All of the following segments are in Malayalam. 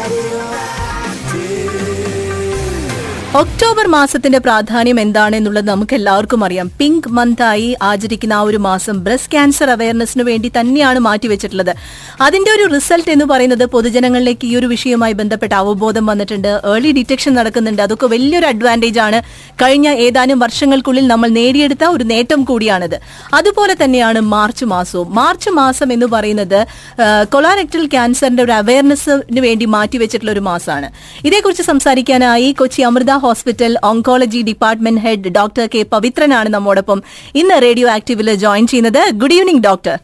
Daddy, ഒക്ടോബർ മാസത്തിന്റെ പ്രാധാന്യം എന്താണെന്നുള്ളത് നമുക്ക് എല്ലാവർക്കും അറിയാം. പിങ്ക് മന്ത് ആയി ആചരിക്കുന്ന ആ ഒരു മാസം ബ്രസ്റ്റ് ക്യാൻസർ അവയർനെസ്സിന് വേണ്ടി തന്നെയാണ് മാറ്റിവെച്ചിട്ടുള്ളത്. അതിന്റെ ഒരു റിസൾട്ട് എന്ന് പറയുന്നത് പൊതുജനങ്ങളിലേക്ക് ഈ ഒരു വിഷയവുമായി ബന്ധപ്പെട്ട അവബോധം വന്നിട്ടുണ്ട്. ഏർലി ഡിറ്റക്ഷൻ നടക്കുന്നുണ്ട്. അതൊക്കെ വലിയൊരു അഡ്വാന്റേജ് ആണ്. കഴിഞ്ഞ ഏതാനും വർഷങ്ങൾക്കുള്ളിൽ നമ്മൾ നേടിയെടുത്ത ഒരു നേട്ടം കൂടിയാണിത്. അതുപോലെ തന്നെയാണ് മാർച്ച് മാസവും. മാർച്ച് മാസം എന്ന് പറയുന്നത് കൊളാറക്ടൽ ക്യാൻസറിന്റെ ഒരു അവയർനെസ്സിന് വേണ്ടി മാറ്റിവെച്ചിട്ടുള്ള ഒരു മാസമാണ് ഇതേക്കുറിച്ച് സംസാരിക്കാനായി Kochi Amrita hospital oncology department head doctor K പവിത്രനാണ് നമ്മോടൊപ്പം ഇന്ന് റേഡിയോ ആക്റ്റീവിൽ ജോയിൻ ചെയ്യുന്നത്. ഗുഡ് ഈവനിംഗ് ഡോക്ടർ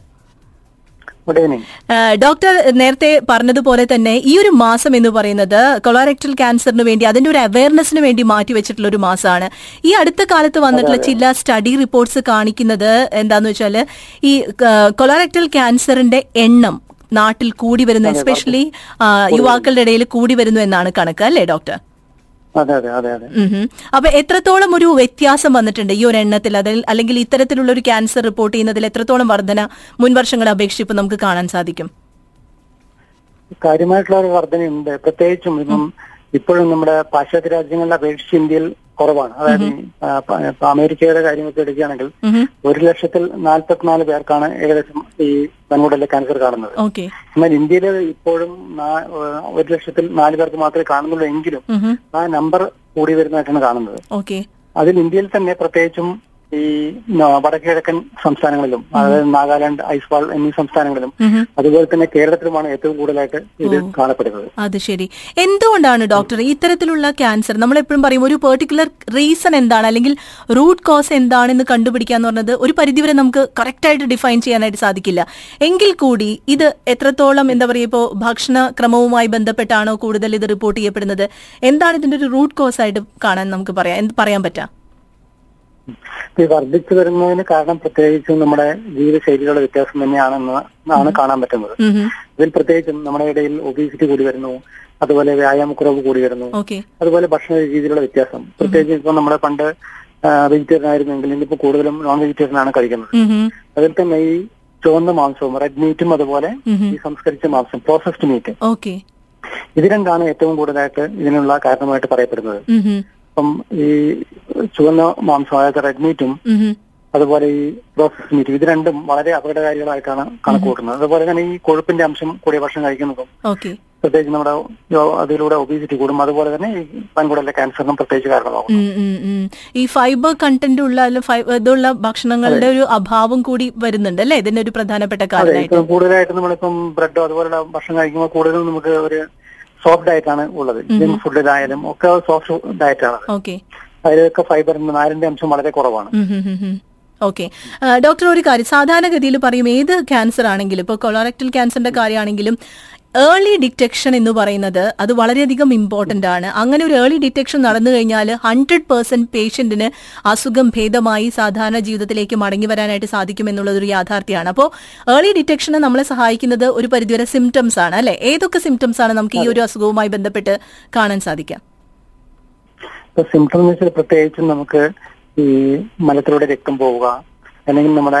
ഡോക്ടർ നേരത്തെ പറഞ്ഞതുപോലെ തന്നെ ഈ ഒരു മാസം എന്ന് പറയുന്നത് കൊളോറക്ടൽ ക്യാൻസറിന് വേണ്ടി അതിന്റെ ഒരു അവയർനെസ്സിന് വേണ്ടി മാറ്റിവെച്ചിട്ടുള്ള ഒരു മാസമാണ് ഈ അടുത്ത കാലത്ത് വന്നിട്ടുള്ള ചില സ്റ്റഡി റിപ്പോർട്ട്സ് കാണിക്കുന്നത് എന്താന്ന് വെച്ചാൽ ഈ കൊളോറക്ടൽ ക്യാൻസറിന്റെ എണ്ണം നാട്ടിൽ കൂടി വരുന്നു എസ്പെഷ്യലി യുവാക്കളുടെ ഇടയിൽ കൂടി വരുന്നു എന്നാണ് കണക്ക് അല്ലേ ഡോക്ടർ അതെ അതെ അതെ അതെ. അപ്പൊ എത്രത്തോളം ഒരു വ്യത്യാസം വന്നിട്ടുണ്ട് ഈ ഒരു എണ്ണത്തിൽ? അതിൽ അല്ലെങ്കിൽ ഇത്തരത്തിലുള്ള ഒരു ക്യാൻസർ റിപ്പോർട്ട് ചെയ്യുന്നതിൽ എത്രത്തോളം വർധന മുൻ വർഷങ്ങളെ അപേക്ഷിച്ച് ഇപ്പൊ നമുക്ക് കാണാൻ സാധിക്കും? കാര്യമായിട്ടുള്ള ഒരു വർധനയുണ്ട്. പ്രത്യേകിച്ചും ഇപ്പം ഇപ്പോഴും നമ്മുടെ പാശ്ചാത്യ രാജ്യങ്ങളുടെ അപേക്ഷിച്ച് ഇന്ത്യയിൽ കുറവാണ്. അതായത് അമേരിക്കയുടെ കാര്യമൊക്കെ എടുക്കുകയാണെങ്കിൽ ഒരു ലക്ഷത്തിൽ നാൽപ്പത്തിനാല് പേർക്കാണ് ഏകദേശം ഈ വൻകുടലിലെ ക്യാൻസർ കാണുന്നത്. എന്നാൽ ഇന്ത്യയിൽ ഇപ്പോഴും ഒരു ലക്ഷത്തിൽ നാല് പേർക്ക് മാത്രമേ കാണുന്നുള്ളൂ എങ്കിലും ആ നമ്പർ കൂടി വരുന്നതായിട്ടാണ് കാണുന്നത്. ഓക്കെ. അതിൽ ഇന്ത്യയിൽ തന്നെ പ്രത്യേകിച്ചും ഈ വടക്കിഴക്കൻ സംസ്ഥാനങ്ങളിലും അതായത് നാഗാലാൻഡ് ഐസ്വാൾ എന്നീ സംസ്ഥാനങ്ങളിലും അതുപോലെ തന്നെ കേരളത്തിലുമാണ് ഏറ്റവും കൂടുതലായിട്ട് ഇത് കാണപ്പെടുന്നത്. അത് ശരി. എന്തുകൊണ്ടാണ് ഡോക്ടർ ഇത്തരത്തിലുള്ള ക്യാൻസർ നമ്മൾ എപ്പോഴും പറയും ഒരു പെർട്ടിക്കുലർ റീസൺ എന്താണ് അല്ലെങ്കിൽ റൂട്ട് കോസ് എന്താണെന്ന് കണ്ടുപിടിക്കാന്ന് പറഞ്ഞത് ഒരു പരിധിവരെ നമുക്ക് കറക്റ്റ് ആയിട്ട് ഡിഫൈൻ ചെയ്യാനായിട്ട് സാധിക്കില്ല. എങ്കിൽ കൂടി ഇത് എത്രത്തോളം എന്താ പറയുക ഇപ്പോൾ ഭക്ഷണ ക്രമവുമായി ബന്ധപ്പെട്ടാണോ കൂടുതൽ ഇത് റിപ്പോർട്ട് ചെയ്യപ്പെടുന്നത്? എന്താണ് ഇതിന്റെ ഒരു റൂട്ട് കോസ് ആയിട്ട് കാണാൻ നമുക്ക് പറയാം പറയാൻ പറ്റാം? ഈ വർദ്ധിച്ചു വരുന്നതിന് കാരണം പ്രത്യേകിച്ചും നമ്മുടെ ജീവിതശൈലികളുടെ വ്യത്യാസം തന്നെയാണെന്ന് ആണ് കാണാൻ പറ്റുന്നത്. ഇതിൽ പ്രത്യേകിച്ചും നമ്മുടെ ഇടയിൽ ഒബീസിറ്റി കൂടി വരുന്നു അതുപോലെ വ്യായാമക്കുറവ് കൂടി വരുന്നു അതുപോലെ ഭക്ഷണ രീതിയിലുള്ള വ്യത്യാസം. പ്രത്യേകിച്ച് ഇപ്പൊ നമ്മുടെ പണ്ട് വെജിറ്റേറിയൻ ആയിരുന്നെങ്കിൽ ഇന്നിപ്പോ കൂടുതലും നോൺ വെജിറ്റേറിയൻ ആണ് കഴിക്കുന്നത്. അതിൽ തന്നെ ഈ ചുവന്ന മാംസവും റെഡ് മീറ്റും അതുപോലെ. ഈ സംസ്കരിച്ച മാംസം പ്രോസസ്ഡ് മീറ്റ് ഇത് രണ്ടാണ് ഏറ്റവും കൂടുതലായിട്ട് ഇതിനുള്ള കാരണമായിട്ട് പറയപ്പെടുന്നത്. അപ്പം ഈ ചുവന്ന മാംസമായ റെഡ് മീറ്റും അതുപോലെ ഈ പ്രോസസ് മീറ്റ് ഇത് രണ്ടും വളരെ അപകടകാരികളായിട്ടാണ് കണക്ക് കൂട്ടുന്നത് അതുപോലെ തന്നെ ഈ കൊഴുപ്പിന്റെ അംശം കൂടിയ ഭക്ഷണം കഴിക്കുന്നതും പ്രത്യേകിച്ച് നമ്മുടെ അതിലൂടെ ഒബീസിറ്റി കൂടും അതുപോലെ തന്നെ ഈ വൻകുടലിലെ ക്യാൻസറിനും പ്രത്യേകിച്ച് കാരണമാകും. ഈ ഫൈബർ കണ്ടന്റ് ഉള്ള ഇതുള്ള ഭക്ഷണങ്ങളുടെ ഒരു അഭാവം കൂടി വരുന്നുണ്ട് അല്ലേ? ഇതിന്റെ ഒരു പ്രധാനപ്പെട്ട കാര്യം കൂടുതലായിട്ട് നമ്മളിപ്പം ബ്രെഡോ അതുപോലുള്ള ഭക്ഷണം കഴിക്കുമ്പോൾ കൂടുതലും നമുക്ക് ഒരു സോഫ്റ്റ് ഡയറ്റ് ആണ് ഉള്ളത്. ജങ്ക് ഫുഡിലായാലും ഒക്കെ സോഫ്റ്റ് ഡയറ്റ് ആണ്. ഓക്കെ. അതിലൊക്കെ ഫൈബർ നാരിന്റെ അംശം വളരെ കുറവാണ്. ഓക്കെ ഡോക്ടർ ഒരു കാര്യം സാധാരണഗതിയിൽ പറയും ഏത് ക്യാൻസർ ആണെങ്കിലും ഇപ്പോൾ കൊളോറക്ടൽ ക്യാൻസറിന്റെ കാര്യമാണെങ്കിലും ഏർലി ഡിറ്റക്ഷൻ എന്ന് പറയുന്നത് അത് വളരെയധികം ഇമ്പോർട്ടന്റ് ആണ്. അങ്ങനെ ഒരു ഏർലി ഡിറ്റക്ഷൻ നടന്നു കഴിഞ്ഞാൽ ഹൺഡ്രഡ് പേഴ്സെന്റ് പേഷ്യന്റിന് അസുഖം ഭേദമായി സാധാരണ ജീവിതത്തിലേക്ക് മടങ്ങി വരാനായിട്ട് സാധിക്കും എന്നുള്ളത് ഒരു യാഥാർത്ഥ്യമാണ്. അപ്പോൾ ഏർലി ഡിറ്റക്ഷന് നമ്മളെ സഹായിക്കുന്നത് ഒരു പരിധിവരെ സിംറ്റംസ് ആണ് അല്ലെ? ഏതൊക്കെ സിംറ്റംസ് ആണ് നമുക്ക് ഈ ഒരു അസുഖവുമായി ബന്ധപ്പെട്ട് കാണാൻ സാധിക്കാം ഇപ്പൊ സിംറ്റം എന്ന് വെച്ചാൽ പ്രത്യേകിച്ചും നമുക്ക് ഈ മലത്തിലൂടെ രക്തം പോവുക അല്ലെങ്കിൽ നമ്മുടെ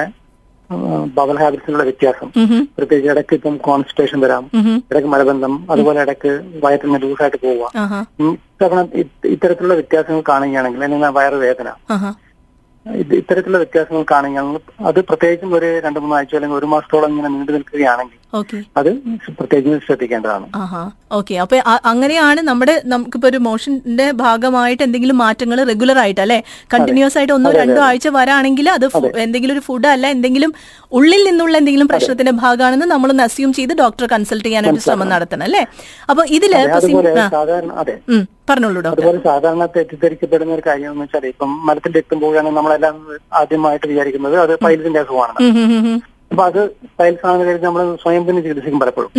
ബവൽ ഹാബിറ്റ്സിലുള്ള വ്യത്യാസം. പ്രത്യേകിച്ച് ഇടയ്ക്ക് ഇപ്പം കോൺസ്റ്റിപ്പേഷൻ വരാം ഇടയ്ക്ക് മലബന്ധം അതുപോലെ ഇടയ്ക്ക് വയറ്റിന് ലൂസായിട്ട് പോവുക. ഇത്തവണ ഇത്തരത്തിലുള്ള വ്യത്യാസങ്ങൾ കാണുകയാണെങ്കിൽ അല്ലെങ്കിൽ വയറുവേദന വേദന ഇത് ഇത്തരത്തിലുള്ള വ്യത്യാസങ്ങൾ കാണുകയാണെങ്കിൽ അത് പ്രത്യേകിച്ചും ഒരു രണ്ട് മൂന്ന് ആഴ്ച അല്ലെങ്കിൽ ഒരു മാസത്തോളം ഇങ്ങനെ നീണ്ടു നിൽക്കുകയാണെങ്കിൽ അത് പ്രത്യേകിച്ച് ശ്രദ്ധിക്കേണ്ടതാണ്. ആഹാ. ഓക്കെ അപ്പൊ അങ്ങനെയാണ് നമ്മുടെ നമുക്കിപ്പോ ഒരു മോഷന്റെ ഭാഗമായിട്ട് എന്തെങ്കിലും മാറ്റങ്ങൾ റെഗുലർ ആയിട്ട് അല്ലെ? കണ്ടിന്യൂസ് ആയിട്ട് ഒന്നോ രണ്ടോ ആഴ്ച വരാണെങ്കിൽ അത് എന്തെങ്കിലും ഒരു ഫുഡ് അല്ല എന്തെങ്കിലും ഉള്ളിൽ നിന്നുള്ള എന്തെങ്കിലും പ്രശ്നത്തിന്റെ ഭാഗമാണെന്ന് നമ്മൾ അസ്യൂം ചെയ്ത് ഡോക്ടറെ കൺസൾട്ട് ചെയ്യാനൊരു ശ്രമം നടത്തണം അല്ലെ? അപ്പൊ ഇതിൽ പറഞ്ഞോളൂ ഡോക്ടർ അതുപോലെ സാധാരണ തെറ്റിദ്ധരിക്കപ്പെടുന്ന ഒരു കാര്യം എന്ന് വെച്ചാൽ ഇപ്പം മരത്തിൽ രക്തം പോവുകയാണെങ്കിൽ നമ്മളെല്ലാം ആദ്യമായിട്ട് വിചാരിക്കുന്നത് അത് പൈൽസിന്റെ അസുഖമാണെന്ന് അപ്പൊ അത് ടൈൽസ് ആണെന്ന് കരുതി നമ്മൾ സ്വയം തന്നെ ചികിത്സിക്കും പലപ്പോഴും.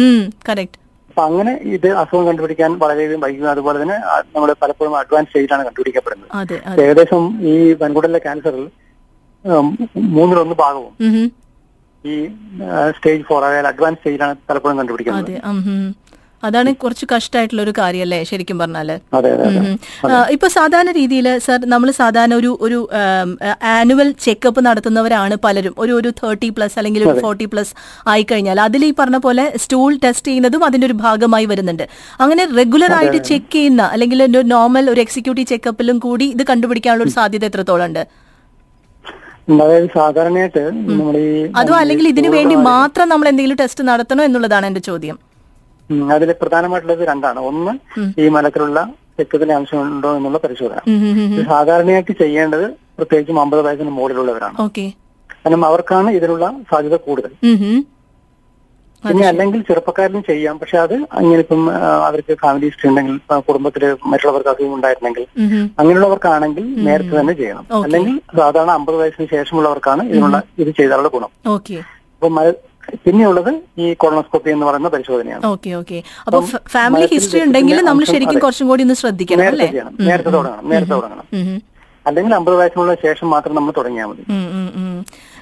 കറക്റ്റ് അപ്പൊ അങ്ങനെ ഇത് അസുഖം കണ്ടുപിടിക്കാൻ വളരെയധികം വൈകും അതുപോലെ തന്നെ നമ്മൾ പലപ്പോഴും അഡ്വാൻസ് സ്റ്റേജിലാണ് കണ്ടുപിടിക്കപ്പെടുന്നത്. ഏകദേശം ഈ വൻകുടലിലെ ക്യാൻസറിൽ മൂന്നിലൊന്ന് ഭാഗവും. ഈ സ്റ്റേജ് ഫോർ അതായത് അഡ്വാൻസ് സ്റ്റേജിലാണ് പലപ്പോഴും കണ്ടുപിടിക്കുന്നത്. അതാണ് കുറച്ച് കഷ്ടമായിട്ടുള്ള ഒരു കാര്യമല്ലേ ശരിക്കും പറഞ്ഞാൽ? ഇപ്പൊ സാധാരണ രീതിയിൽ സർ നമ്മൾ സാധാരണ ഒരു ഒരു ആനുവൽ ചെക്കപ്പ് നടത്തുന്നവരാണ് പലരും. ഒരു ഒരു തേർട്ടി പ്ലസ് അല്ലെങ്കിൽ ഒരു ഫോർട്ടി പ്ലസ് ആയി കഴിഞ്ഞാൽ അതിൽ ഈ പറഞ്ഞ പോലെ സ്റ്റൂൾ ടെസ്റ്റ് ചെയ്യുന്നതും അതിന്റെ ഒരു ഭാഗമായി വരുന്നുണ്ട്. അങ്ങനെ റെഗുലർ ആയിട്ട് ചെക്ക് ചെയ്യുന്ന അല്ലെങ്കിൽ നോർമൽ ഒരു എക്സിക്യൂട്ടീവ് ചെക്കപ്പിലും കൂടി ഇത് കണ്ടുപിടിക്കാനുള്ള ഒരു സാധ്യത എത്രത്തോളം ഉണ്ട്? അതായത് സാധാരണയായിട്ട് നമ്മൾ അതോ അല്ലെങ്കിൽ ഇതിനു വേണ്ടി മാത്രം നമ്മൾ എന്തെങ്കിലും ടെസ്റ്റ് നടത്തണോ എന്നുള്ളതാണ് എന്റെ ചോദ്യം. അതിൽ പ്രധാനമായിട്ടുള്ളത് രണ്ടാണ്. ഒന്ന് ഈ മലത്തിലുള്ള രക്തത്തിന്റെ ഉണ്ടോ എന്നുള്ള പരിശോധന. സാധാരണയായിട്ട് ചെയ്യേണ്ടത് പ്രത്യേകിച്ചും അമ്പത് വയസ്സിന് മുകളിലുള്ളവരാണ്. കാരണം അവർക്കാണ് ഇതിനുള്ള സാധ്യത കൂടുതൽ. പിന്നെ അല്ലെങ്കിൽ ചെറുപ്പക്കാരിലും ചെയ്യാം. പക്ഷെ അത് അങ്ങനെ ഇപ്പം അവർക്ക് ഫാമിലി ഹിസ്റ്ററി ഉണ്ടെങ്കിൽ കുടുംബത്തിൽ കുടുംബത്തിൽ മറ്റുള്ളവർക്ക് അസുഖം ഉണ്ടായിരുന്നെങ്കിൽ അങ്ങനെയുള്ളവർക്കാണെങ്കിൽ നേരത്തെ തന്നെ ചെയ്യണം. അല്ലെങ്കിൽ സാധാരണ അമ്പത് വയസ്സിന് ശേഷമുള്ളവർക്കാണ് ഇതിനുള്ള ഇത് ചെയ്താലുള്ള ഗുണം. ഓക്കെ. അപ്പൊ പിന്നെയുള്ളത് ഈ കൊളോണോസ്കോപ്പി എന്ന് പറയുന്ന പരിശോധനയാണ്. Okay okay. അപ്പൊ ഫാമിലി ഹിസ്റ്ററി ഉണ്ടെങ്കിൽ നമ്മൾ ശരിക്കും കുറച്ചും കൂടി ഒന്ന് ശ്രദ്ധിക്കണം നേരത്തെ ചെയ്യണം. നേരത്തെ തുടങ്ങണം. നേരത്തെ തുടങ്ങണം. അല്ലെങ്കിൽ അമ്പത് വയസ്സിനുള്ള ശേഷം മാത്രം നമ്മൾ തുടങ്ങിയാൽ മതി.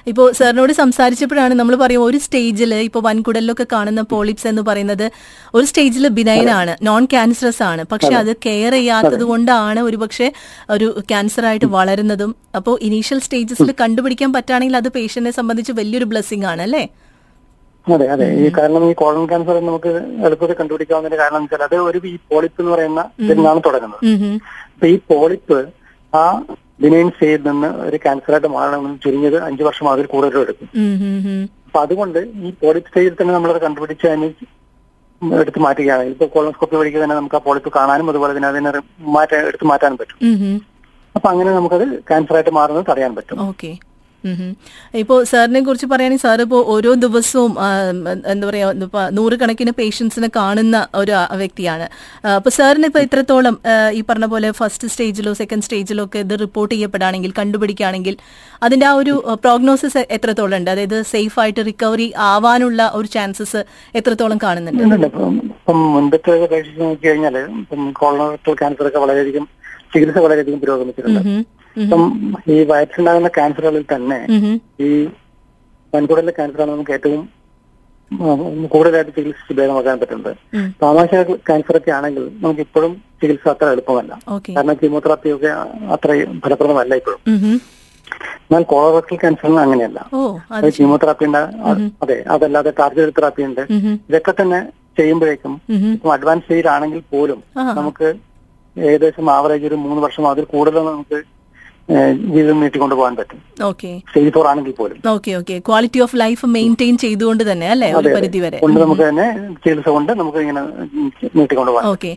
ഇപ്പോ സാറിനോട് സംസാരിച്ചപ്പോഴാണ് നമ്മൾ പറയും ഒരു സ്റ്റേജിൽ ഇപ്പൊ വൻകുടലിലൊക്കെ കാണുന്ന പോളിപ്സ് എന്ന് പറയുന്നത് ഒരു സ്റ്റേജിൽ ബിനൈൻ ആണ് നോൺ ക്യാൻസറസ് ആണ്. പക്ഷെ അത്. കെയർ ചെയ്യാത്തത് കൊണ്ടാണ് ഒരുപക്ഷെ ഒരു ക്യാൻസർ ആയിട്ട് വളരുന്നതും. അപ്പോൾ ഇനീഷ്യൽ സ്റ്റേജസിൽ കണ്ടുപിടിക്കാൻ പറ്റുകയാണെങ്കിൽ അത് പേഷ്യന്റിനെ സംബന്ധിച്ച് വലിയൊരു ബ്ലെസ്സിംഗ് ആണ് അല്ലേ? അതെ അതെ. ഈ കാരണം ഈ കോളൺ ക്യാൻസർ നമുക്ക് എളുപ്പത്തിൽ കണ്ടുപിടിക്കാവുന്നതിന്റെ കാരണം വെച്ചാൽ അത് ഒരു ഈ പോളിപ്പ് എന്ന് പറയുന്ന ഇതിനാണ് തുടങ്ങുന്നത്. അപ്പൊ ഈ പോളിപ്പ് ആ ബിനൈൻ സ്റ്റേജിൽ നിന്ന് ഒരു ക്യാൻസറായിട്ട് മാറണമെന്ന് ചുരുങ്ങിയത് അഞ്ചു വർഷം അതിൽ കൂടുതലും എടുക്കും. അപ്പൊ അതുകൊണ്ട് ഈ പോളിപ്പ് സ്റ്റേജിൽ തന്നെ നമ്മളത് കണ്ടുപിടിച്ച് അതിന് എടുത്ത് മാറ്റുകയാണെങ്കിൽ ഇപ്പൊ കോളോസ്കോപ്പി വഴിക്ക് തന്നെ നമുക്ക് ആ പോളിപ്പ് കാണാനും അതുപോലെ തന്നെ അതിനെ മാറ്റാൻ എടുത്ത് മാറ്റാനും പറ്റും. അപ്പൊ അങ്ങനെ നമുക്കത് ക്യാൻസറായിട്ട് മാറുന്നത് തടയാൻ പറ്റും. ഓക്കെ ഇപ്പോ സാറിനെ കുറിച്ച് പറയുകയാണെങ്കിൽ സാർ ഇപ്പോൾ ഓരോ ദിവസവും എന്താ പറയാ ഇപ്പൊ നൂറുകണക്കിന് പേഷ്യൻസിനെ കാണുന്ന ഒരു വ്യക്തിയാണ്. അപ്പോൾ അപ്പൊ സാറിന് ഇപ്പൊ ഇത്രത്തോളം ഈ പറഞ്ഞ പോലെ ഫസ്റ്റ് സ്റ്റേജിലോ സെക്കൻഡ് സ്റ്റേജിലോ ഒക്കെ ഇത് റിപ്പോർട്ട് ചെയ്യപ്പെടുകയാണെങ്കിൽ കണ്ടുപിടിക്കുകയാണെങ്കിൽ അതിന്റെ ആ ഒരു പ്രോഗ്നോസിസ് എത്രത്തോളം ഉണ്ട്? അതായത് സേഫ് ആയിട്ട് റിക്കവറി ആവാനുള്ള ഒരു ചാൻസസ് എത്രത്തോളം കാണുന്നുണ്ട്? ഇപ്പം മുൻപത്തെ നോക്കി കഴിഞ്ഞാൽ ഇപ്പം കോളറക്ടൽ ക്യാൻസർ ഒക്കെ വളരെയധികം ചികിത്സ വളരെയധികം പുരോഗമിച്ചിട്ടുണ്ട്. ഇപ്പം ഈ വയറ്റിലുണ്ടാകുന്ന ക്യാൻസറുകളിൽ തന്നെ ഈ വൻകുടലിലെ ക്യാൻസറാണ് നമുക്ക് ഏറ്റവും കൂടുതലായിട്ട് ചികിത്സിച്ച് ഭേദമാക്കാൻ പറ്റുന്നത്. ആമാശയ ക്യാൻസർ ഒക്കെ ആണെങ്കിൽ നമുക്ക് ഇപ്പോഴും ചികിത്സ അത്ര എളുപ്പമല്ല. കാരണം കീമോതെറാപ്പി ഒക്കെ അത്ര ഫലപ്രദമല്ല ഇപ്പോഴും. എന്നാൽ കോളറക്ടൽ ക്യാൻസറിന് അങ്ങനെയല്ല. കീമോതെറാപ്പി ഉണ്ട് അതെ അതല്ലാതെ ടാർഗറ്റ് തെറാപ്പി ഉണ്ട്. ഇതൊക്കെ തന്നെ ചെയ്യുമ്പോഴേക്കും. ഇപ്പം അഡ്വാൻസ് സ്റ്റേജിലാണെങ്കിൽ പോലും നമുക്ക് ഏകദേശം ആവറേജ് ഒരു മൂന്ന് വർഷം അതിൽ കൂടുതൽ നമുക്ക് ജീവിതം നീട്ടിക്കൊണ്ട് പോകാൻ പറ്റും. ഓക്കെ. സ്റ്റേജ് ഫോർ ആണെങ്കിൽ പോലും. Okay okay. Quality of life maintain ചെയ്തുകൊണ്ട് തന്നെ അല്ലേ? ഒരു പരിധി വരെ. കൊണ്ട് നമുക്ക് തന്നെ ചികിത്സ കൊണ്ട് നമുക്ക് ഇങ്ങനെ നീട്ടിക്കൊണ്ട് പോകാം ഓക്കെ.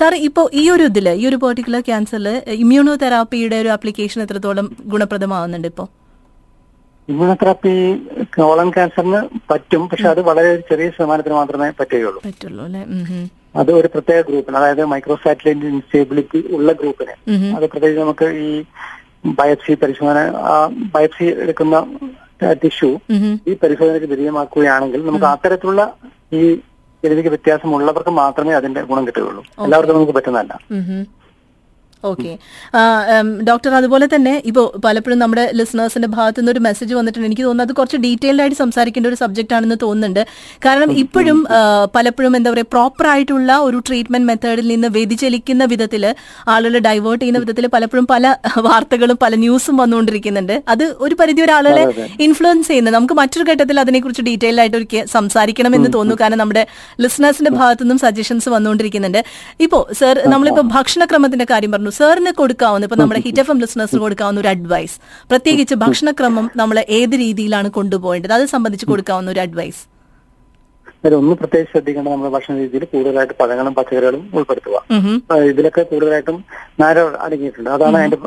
സാർ ഇപ്പോ ഈ ഒരു ഇതിൽ ഈ ഒരു പെർട്ടിക്കുലർ ക്യാൻസറിൽ ഇമ്മ്യൂണോ തെറാപ്പിയുടെ ഒരു ആപ്ലിക്കേഷൻ എത്രത്തോളം ഗുണപ്രദമാവുന്നുണ്ട് ഇപ്പോ? ഇമ്മ്യൂണോതെറാപ്പി കോളൻ ക്യാൻസറിന് പറ്റും പക്ഷെ അത് വളരെ ചെറിയ ശതമാനത്തിന് മാത്രമേ പറ്റുകയുള്ളൂ. പറ്റുള്ളൂ അല്ലെ. അത് ഒരു പ്രത്യേക ഗ്രൂപ്പിന് അതായത് മൈക്രോ സാറ്റലൈറ്റ് ഇൻസ്റ്റേബിലിറ്റി ഉള്ള ഗ്രൂപ്പിന്. അത് പ്രത്യേകിച്ച് നമുക്ക് ഈ ബയോപ്സി പരിശോധന ബയോപ്സി എടുക്കുന്ന ടിഷ്യൂ. ഈ പരിശോധനയ്ക്ക് വിധേയമാക്കുകയാണെങ്കിൽ നമുക്ക് അത്തരത്തിലുള്ള ഈ ജനിതക വ്യത്യാസമുള്ളവർക്ക് മാത്രമേ അതിന്റെ ഗുണം കിട്ടുകയുള്ളൂ എല്ലാവർക്കും നമുക്ക് പറ്റുന്നതല്ല. ഓക്കെ ഡോക്ടർ അതുപോലെ തന്നെ ഇപ്പോൾ പലപ്പോഴും നമ്മുടെ ലിസണേഴ്സിന്റെ ഭാഗത്തു നിന്ന് ഒരു മെസ്സേജ് വന്നിട്ടുണ്ട്. എനിക്ക് തോന്നുന്നത് അത് കുറച്ച് ഡീറ്റെയിൽഡ് ആയിട്ട് സംസാരിക്കേണ്ട ഒരു സബ്ജക്റ്റ് ആണെന്ന് തോന്നുന്നുണ്ട്. കാരണം ഇപ്പോഴും പലപ്പോഴും എന്താ പറയുക പ്രോപ്പർ ആയിട്ടുള്ള ഒരു ട്രീറ്റ്മെന്റ് മെത്തേഡിൽ നിന്ന് വ്യതിചലിക്കുന്ന വിധത്തിൽ ആളുകളെ ഡൈവേർട്ട് ചെയ്യുന്ന വിധത്തിൽ പലപ്പോഴും പല വാർത്തകളും പല ന്യൂസും വന്നുകൊണ്ടിരിക്കുന്നുണ്ട്. അത് ഒരു പരിധി വരെ ആളുകളെ ഇൻഫ്ലുവൻസ് ചെയ്യുന്നത് നമുക്ക് മറ്റൊരു ഘട്ടത്തിൽ അതിനെക്കുറിച്ച് ഡീറ്റെയിൽ ആയിട്ട് ഒരിക്കൽ സംസാരിക്കണമെന്ന് തോന്നുന്നു. കാരണം നമ്മുടെ ലിസണേഴ്സിന്റെ ഭാഗത്തു നിന്നും സജഷൻസ് വന്നുകൊണ്ടിരിക്കുന്നുണ്ട്. ഇപ്പോ സർ നമ്മളിപ്പോ ഭക്ഷണക്രമത്തിന്റെ കാര്യം പറഞ്ഞു. സാറിന് കൊടുക്കാവുന്ന ഇപ്പൊ നമ്മുടെ ഹിറ്റ് എഫ് എം ലിസണേഴ്സിന് കൊടുക്കാവുന്ന ഒരു അഡ്വൈസ് പ്രത്യേകിച്ച് ഭക്ഷണക്രമം നമ്മൾ ഏത് രീതിയിലാണ് കൊണ്ടുപോകേണ്ടത്? അത് സംബന്ധിച്ച് കൊടുക്കാവുന്ന ഒരു അഡ്വൈസ് ഒന്ന് പ്രത്യേകിച്ച് ശ്രദ്ധിക്കേണ്ട നമ്മുടെ ഭക്ഷണ രീതിയിൽ കൂടുതലായിട്ട് പഴങ്ങളും പച്ചക്കറികളും ഉൾപ്പെടുത്തുക. ഇതിലൊക്കെ കൂടുതലായിട്ടും നാരോ അടങ്ങിയിട്ടുണ്ട്. അതാണ് അതിന്റെ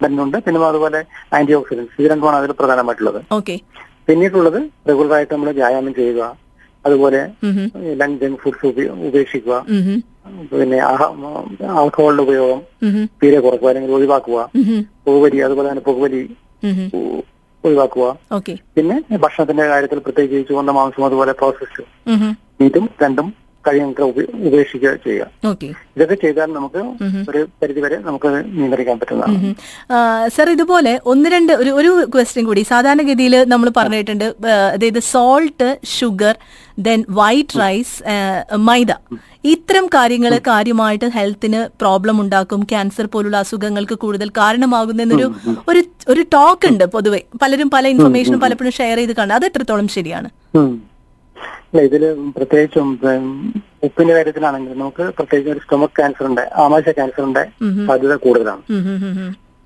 ബന്ധമുണ്ട് പിന്നെ അതുപോലെ ആന്റി ഓക്സിഡൻസ് ഇത് രണ്ടുമാണ് അതിൽ പ്രധാനമായിട്ടുള്ളത്. ഓക്കെ. പിന്നീടുള്ളത് റെഗുലറായിട്ട് നമ്മൾ വ്യായാമം ചെയ്യുക. അതുപോലെ ലങ് ജങ്ക് ഫുഡ്സ് ഉപേക്ഷിക്കുക. പിന്നെ ആൽക്കഹോളിന്റെ ഉപയോഗം തീരെ കുറക്കുക അല്ലെങ്കിൽ ഒഴിവാക്കുക. പുകവലി അതുപോലെ തന്നെ പുകവലി ഒഴിവാക്കുക. പിന്നെ ഭക്ഷണത്തിന്റെ കാര്യത്തിൽ പ്രത്യേകിച്ച് ചുവന്ന മാംസം അതുപോലെ പ്രോസസ്ഡ് മീറ്റും രണ്ടും കഴിയുന്നത്ര ഉപ- ഉപേക്ഷിക്കുക ചെയ്യുക. ഇതൊക്കെ ചെയ്താൽ നമുക്ക് ഒരു പരിധിവരെ നമുക്ക് നിയന്ത്രിക്കാൻ പറ്റുന്നതാണ്. സർ ഇതുപോലെ ഒന്ന് രണ്ട് ഒരു ഒരു ക്വസ്റ്റ്യൻ കൂടി. സാധാരണഗതിയിൽ നമ്മൾ പറഞ്ഞിട്ടുണ്ട് അതായത് salt sugar then white rice മൈദ. ഇത്തരം കാര്യങ്ങൾ കാര്യമായിട്ട് ഹെൽത്തിന് പ്രോബ്ലം ഉണ്ടാക്കും. ക്യാൻസർ പോലുള്ള അസുഖങ്ങൾക്ക് കൂടുതൽ കാരണമാകുന്നൊരു ഒരു ഒരു ടോക്ക് ഉണ്ട് പൊതുവെ. പലരും പല ഇൻഫർമേഷനും പലപ്പോഴും ഷെയർ ചെയ്ത് കാണുന്നത്. അത് എത്രത്തോളം ശരിയാണ്? ഇതിൽ പ്രത്യേകിച്ചും ഉപ്പിന്റെ കാര്യത്തിലാണെങ്കിൽ നമുക്ക് പ്രത്യേകിച്ച് ഒരു സ്റ്റൊമക് ക്യാൻസറിന്റെ ആമാശ ക്യാൻസറിന്റെ സാധ്യത കൂടുതലാണ്.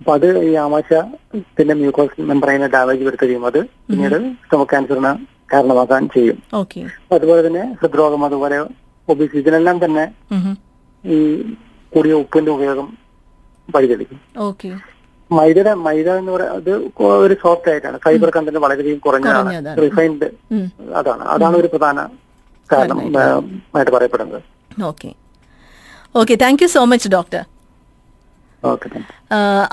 അപ്പൊ അത് ഈ ആമാശത്തിന്റെ മ്യൂക്കോസ് മെമ്പറൈനെ ഡാമേജ് വരുത്തുകയും അത് പിന്നീട് സ്റ്റൊമക് ക്യാൻസറിന് കാരണമാക്കാൻ ചെയ്യും. അതുപോലെ തന്നെ ഹൃദ്രോഗം അതുപോലെ ഒബിസി ഇതിനെല്ലാം തന്നെ. ഈ കൂടിയ ഉപ്പിന്റെ ഉപയോഗം വഴിതെളിക്കും മൈദയുടെ മൈദ എന്ന് പറയുന്നത് ഒരു സോഫ്റ്റ് ആയിട്ടാണ്. ഫൈബർ കണ്ടന്റ് വളരെയധികം കുറഞ്ഞതാണ്. റിഫൈൻഡ് അതാണ്. അതാണ് ഒരു പ്രധാന കാരണം ആയിട്ട് പറയപ്പെടുന്നത്. Okay. Okay thank you so much doctor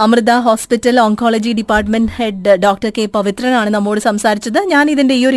Amrita hospital oncology department head doctor K പവിത്രനാണ് നമ്മോട് സംസാരിച്ചത്. ഞാൻ ഇതിന്റെ ഈ ഒരു